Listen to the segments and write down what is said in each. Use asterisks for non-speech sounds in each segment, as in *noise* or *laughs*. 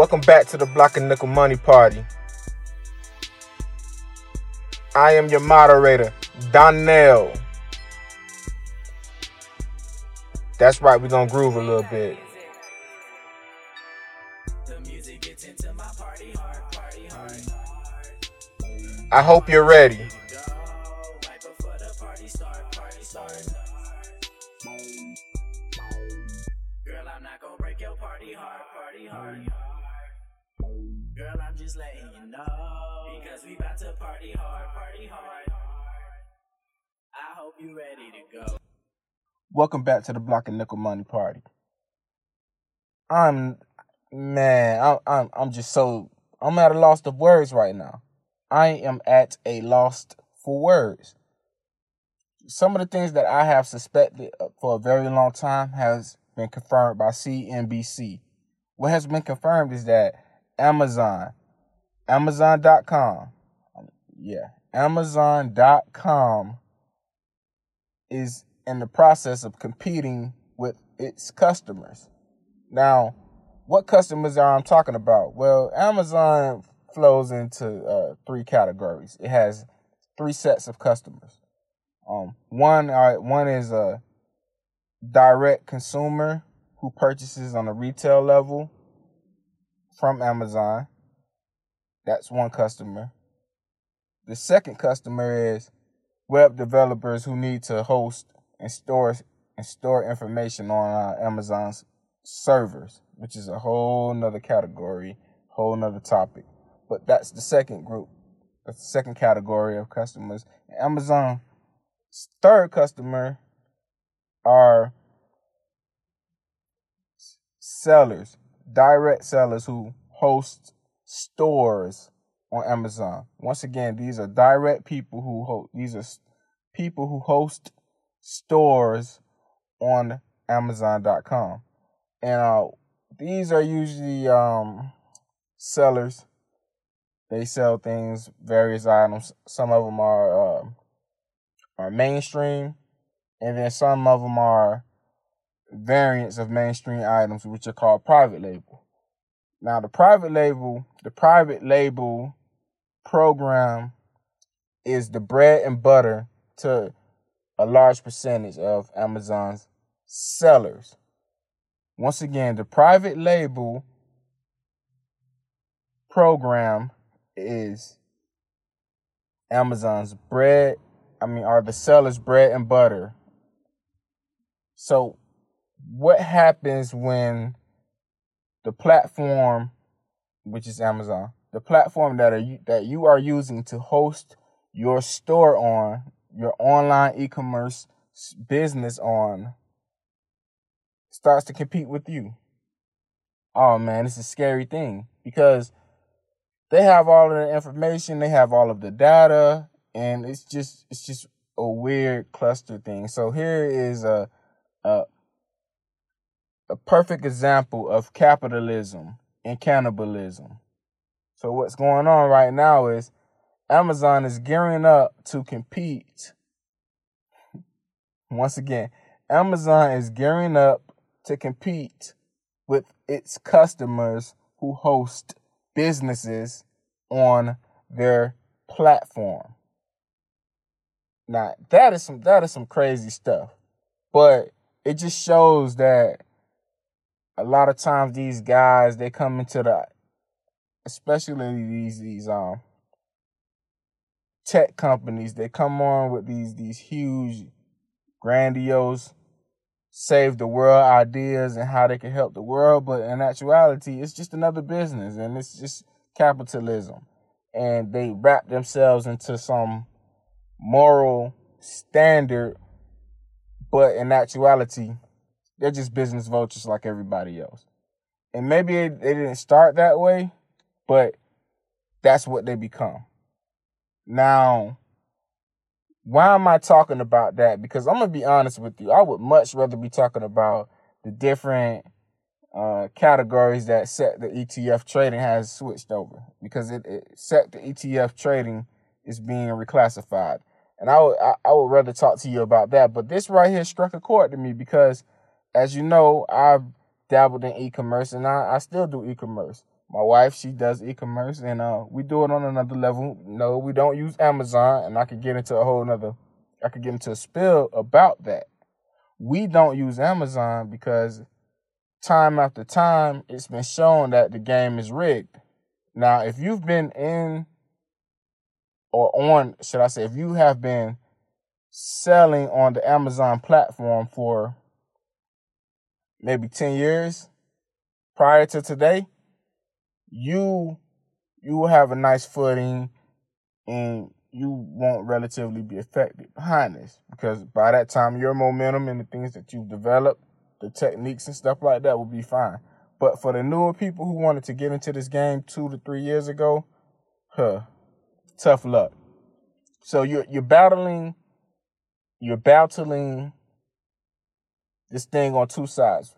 Welcome back to the Block and Nickel Money Party. I am your moderator, Donnell. That's right, we're gonna groove a little bit. I hope you're ready. You ready to go. Welcome back to the Block and Nickel Money Party. I'm man, I'm I'm I'm just so I'm at a loss of words right now. I am at a loss for words. Some of the things that I have suspected for a very long time has been confirmed by CNBC. What has been confirmed is that Amazon, Amazon.com, yeah, Amazon.com is in the process of competing with its customers. Now, what customers are I'm talking about? Well, Amazon flows into uh, three categories. It has three sets of customers. Um, one, uh, one is a direct consumer who purchases on a retail level from Amazon. That's one customer. The second customer is web developers who need to host and store and store information on uh, Amazon's servers, which is a whole nother category, whole nother topic. But that's the second group, the second category of customers. Amazon's third customer are sellers, direct sellers who host stores on Amazon. Once again, these are direct people who host, these are people who host stores on Amazon.com. And uh, these are usually um, sellers. They sell things, various items. Some of them are uh, are mainstream, and then some of them are variants of mainstream items, which are called private label. Now, the private label, the private label program is the bread and butter to a large percentage of Amazon's sellers. Once again, the private label program is Amazon's bread, I mean, are the sellers' bread and butter. So, what happens when the platform, which is Amazon, the platform that are that you are using to host your store on your online e-commerce business on starts to compete with you. Oh man, it's a scary thing because they have all of the information, they have all of the data, and it's just it's just a weird cluster thing. So here is a a a perfect example of capitalism and cannibalism. So what's going on right now is Amazon is gearing up to compete. Once again, Amazon is gearing up to compete with its customers who host businesses on their platform. Now, that is some that is some crazy stuff. But it just shows that a lot of times these guys they come into the especially these these um tech companies they come on with these these huge grandiose save the world ideas and how they can help the world but in actuality it's just another business and it's just capitalism. And they wrap themselves into some moral standard but in actuality they're just business vultures like everybody else and maybe they didn't start that way but that's what they become. Now, why am I talking about that? Because I'm gonna be honest with you. I would much rather be talking about the different uh, categories that set the ETF trading has switched over because it, it SEC the ETF trading is being reclassified, and I would I, I would rather talk to you about that. But this right here struck a chord to me because, as you know, I've dabbled in e-commerce and I, I still do e-commerce. My wife, she does e-commerce, and uh, we do it on another level. No, we don't use Amazon, and I could get into a whole nother. I could get into a spill about that. We don't use Amazon because time after time, it's been shown that the game is rigged. Now, if you've been in or on, should I say, if you have been selling on the Amazon platform for maybe 10 years prior to today, you you will have a nice footing and you won't relatively be affected behind this because by that time your momentum and the things that you've developed, the techniques and stuff like that will be fine. But for the newer people who wanted to get into this game two to three years ago, huh, tough luck. So you're you're battling, you're battling this thing on two sides.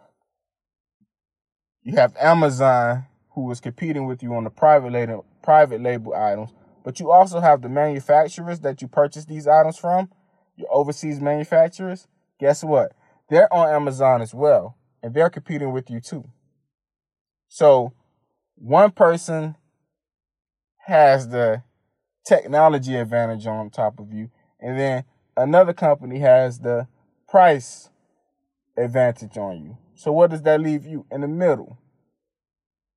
You have Amazon who is competing with you on the private label private label items, but you also have the manufacturers that you purchase these items from, your overseas manufacturers. Guess what? They're on Amazon as well, and they're competing with you too. So one person has the technology advantage on top of you, and then another company has the price advantage on you. So what does that leave you in the middle?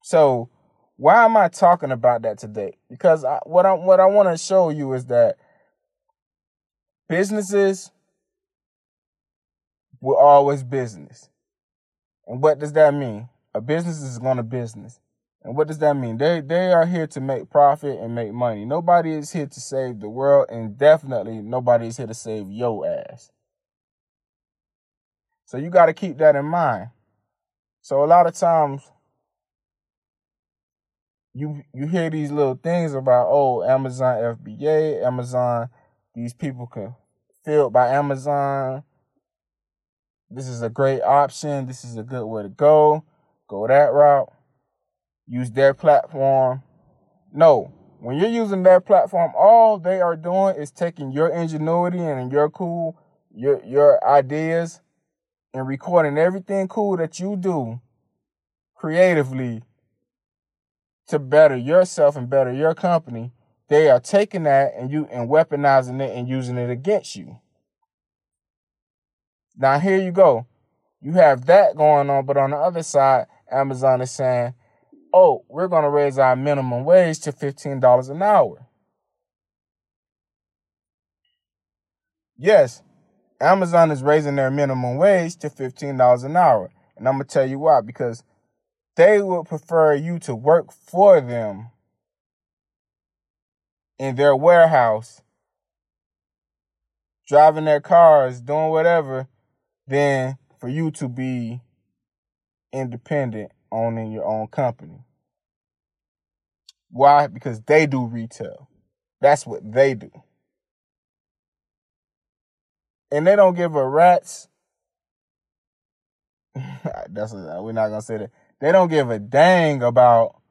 So why am I talking about that today? Because I, what I what I want to show you is that businesses will always business. And what does that mean? A business is going to business. And what does that mean? They they are here to make profit and make money. Nobody is here to save the world, and definitely nobody is here to save your ass. So you got to keep that in mind. So a lot of times you you hear these little things about oh Amazon FBA, Amazon, these people can filled by Amazon. This is a great option. This is a good way to go. Go that route use their platform. No, when you're using their platform, all they are doing is taking your ingenuity and your cool, your your ideas, and recording everything cool that you do creatively to better yourself and better your company. They are taking that and you and weaponizing it and using it against you. Now here you go. You have that going on, but on the other side, Amazon is saying, oh, we're going to raise our minimum wage to $15 an hour. Yes, Amazon is raising their minimum wage to $15 an hour. And I'm going to tell you why. Because they would prefer you to work for them in their warehouse, driving their cars, doing whatever, than for you to be independent owning your own company. Why? Because they do retail. That's what they do. And they don't give a rat's. *laughs* That's what, we're not gonna say that. They don't give a dang about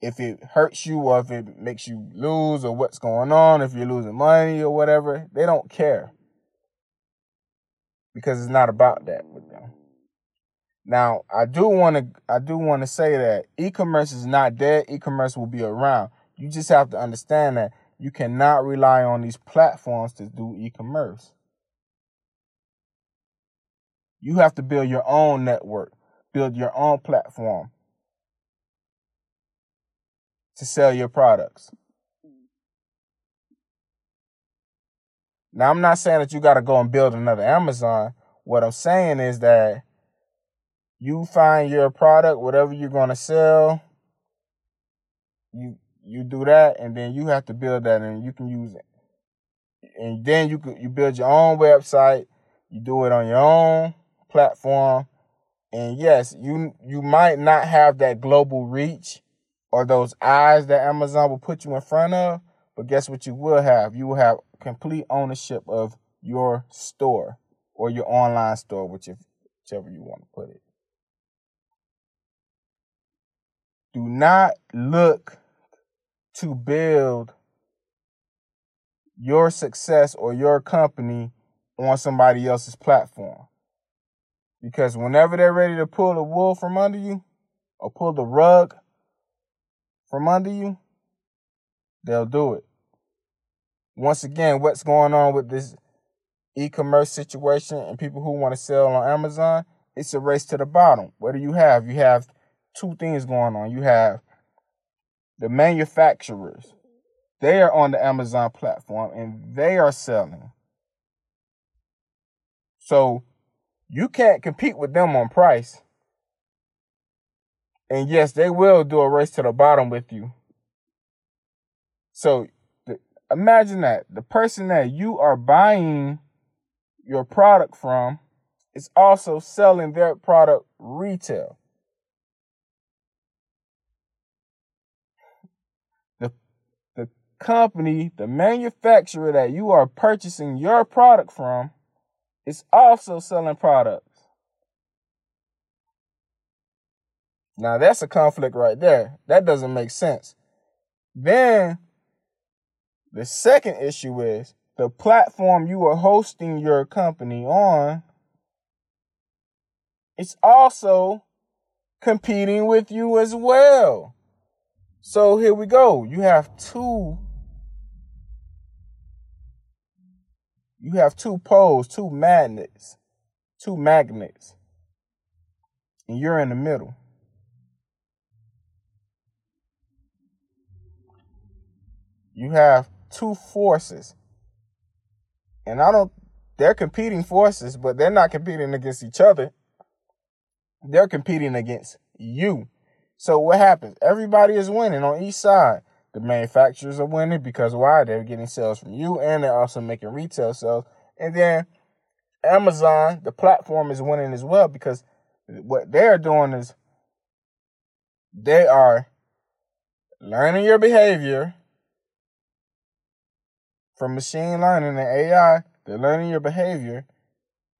if it hurts you or if it makes you lose or what's going on, if you're losing money or whatever. They don't care. Because it's not about that with them. Now, I do want to I do want to say that e-commerce is not dead. E-commerce will be around. You just have to understand that you cannot rely on these platforms to do e-commerce. You have to build your own network, build your own platform to sell your products. Now, I'm not saying that you got to go and build another Amazon. What I'm saying is that you find your product, whatever you're going to sell, you you do that, and then you have to build that, and you can use it. And then you could you build your own website. You do it on your own platform, and yes, you you might not have that global reach or those eyes that Amazon will put you in front of, but guess what you will have? You will have complete ownership of your store or your online store, whichever you want to put it. Do not look to build your success or your company on somebody else's platform. Because whenever they're ready to pull the wool from under you, or pull the rug from under you, they'll do it. Once again, what's going on with this e-commerce situation and people who want to sell on Amazon? It's a race to the bottom. What do you have? You have two things going on. You have the manufacturers. They are on the Amazon platform and they are selling. So you can't compete with them on price. And yes, they will do a race to the bottom with you. So imagine that the person that you are buying your product from is also selling their product retail. The, the company, the manufacturer that you are purchasing your product from is also selling products. Now that's a conflict right there. That doesn't make sense. Then the second issue is the platform you are hosting your company on it's also competing with you as well. So here we go. You have two you have two poles, two magnets, two magnets. And you're in the middle. you have two forces. And I don't, they're competing forces, but they're not competing against each other. They're competing against you. So what happens? Everybody is winning on each side. The manufacturers are winning because why? They're getting sales from you and they're also making retail sales. And then Amazon, the platform is winning as well because what they're doing is they are learning your behavior from machine learning and AI. They're learning your behavior,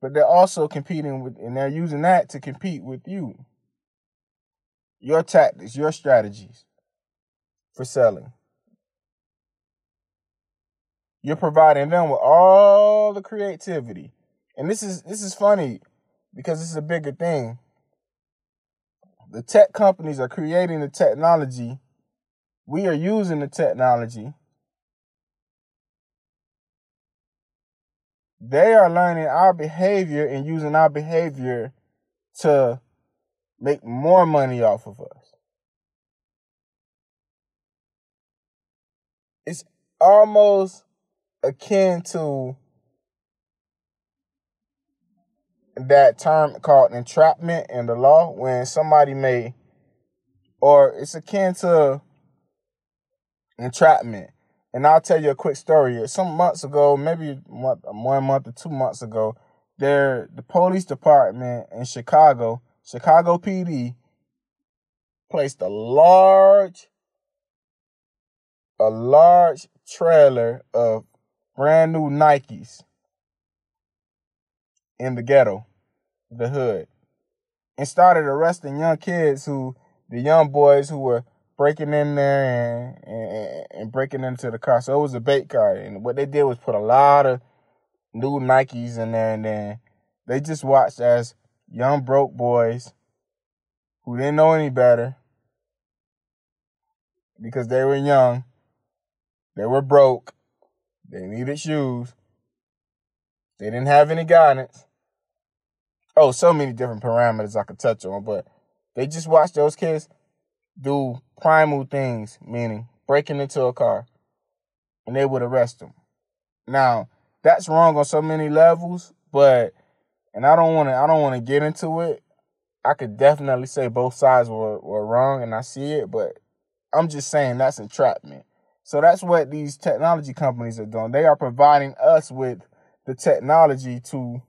but they're also competing with, and they're using that to compete with you. Your tactics, your strategies for selling. You're providing them with all the creativity. And this is this is funny because this is a bigger thing. The tech companies are creating the technology. We are using the technology they are learning our behavior and using our behavior to make more money off of us. It's almost akin to that term called entrapment in the law when somebody may, or it's akin to entrapment and I'll tell you a quick story. Some months ago, maybe one month or two months ago, there the police department in Chicago, Chicago PD, placed a large, a large trailer of brand new Nikes in the ghetto, the hood, and started arresting young kids who, the young boys who were breaking in there and, and, and breaking into the car. So it was a bait car, and what they did was put a lot of new Nikes in there, and then they just watched as young broke boys who didn't know any better because they were young, they were broke, they needed shoes, they didn't have any guidance. Oh, so many different parameters I could touch on, but they just watched those kids do primal things, meaning breaking into a car, and they would arrest them. Now, that's wrong on so many levels, but and I don't want to I don't want to get into it. I could definitely say both sides were, were wrong and I see it, but I'm just saying that's entrapment. So that's what these technology companies are doing. They are providing us with the technology to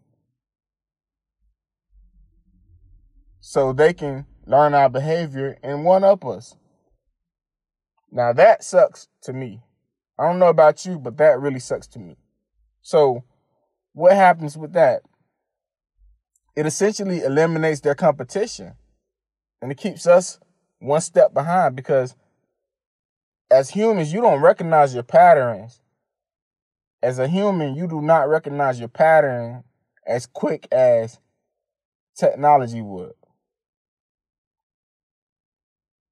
so they can learn our behavior and one up us. Now that sucks to me. I don't know about you, but that really sucks to me. So what happens with that? It essentially eliminates their competition and it keeps us one step behind because as humans, you don't recognize your patterns. As a human, you do not recognize your pattern as quick as technology would.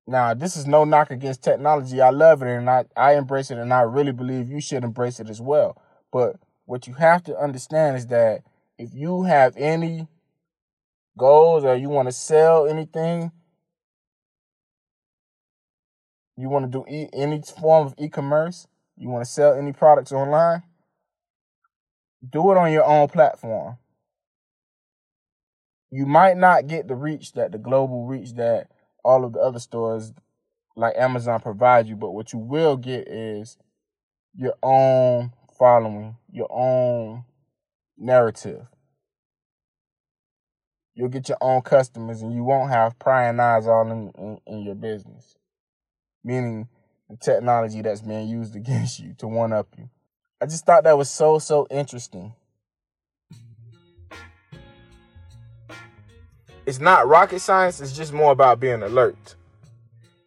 Now, this is no knock against technology. I love it and I, I embrace it and I really believe you should embrace it as well. But what you have to understand is that if you have any goals or you want to sell anything, you want to do e- any form of e-commerce, you want to sell any products online, do it on your own platform. You might not get the reach that the global reach that all of the other stores like Amazon provide you, but what you will get is your own following, your own narrative. You'll get your own customers and you won't have prying eyes all in, in, in your business. Meaning the technology that's being used *laughs* against you to one up you. I just thought that was so, so interesting. It's not rocket science, it's just more about being alert.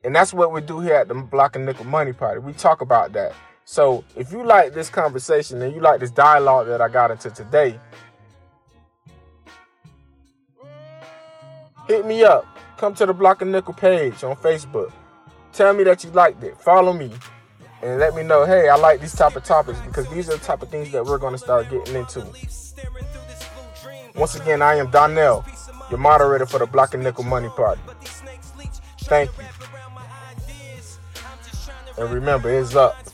And that's what we do here at the Block and Nickel Money Party. We talk about that. So if you like this conversation and you like this dialogue that I got into today, hit me up. Come to the Block and Nickel page on Facebook. Tell me that you liked it. Follow me and let me know, hey, I like these type of topics because these are the type of things that we're going to start getting into. Once again, I am Donnell, your moderator for the Block and Nickel Money Party. Thank you. And remember, it's up.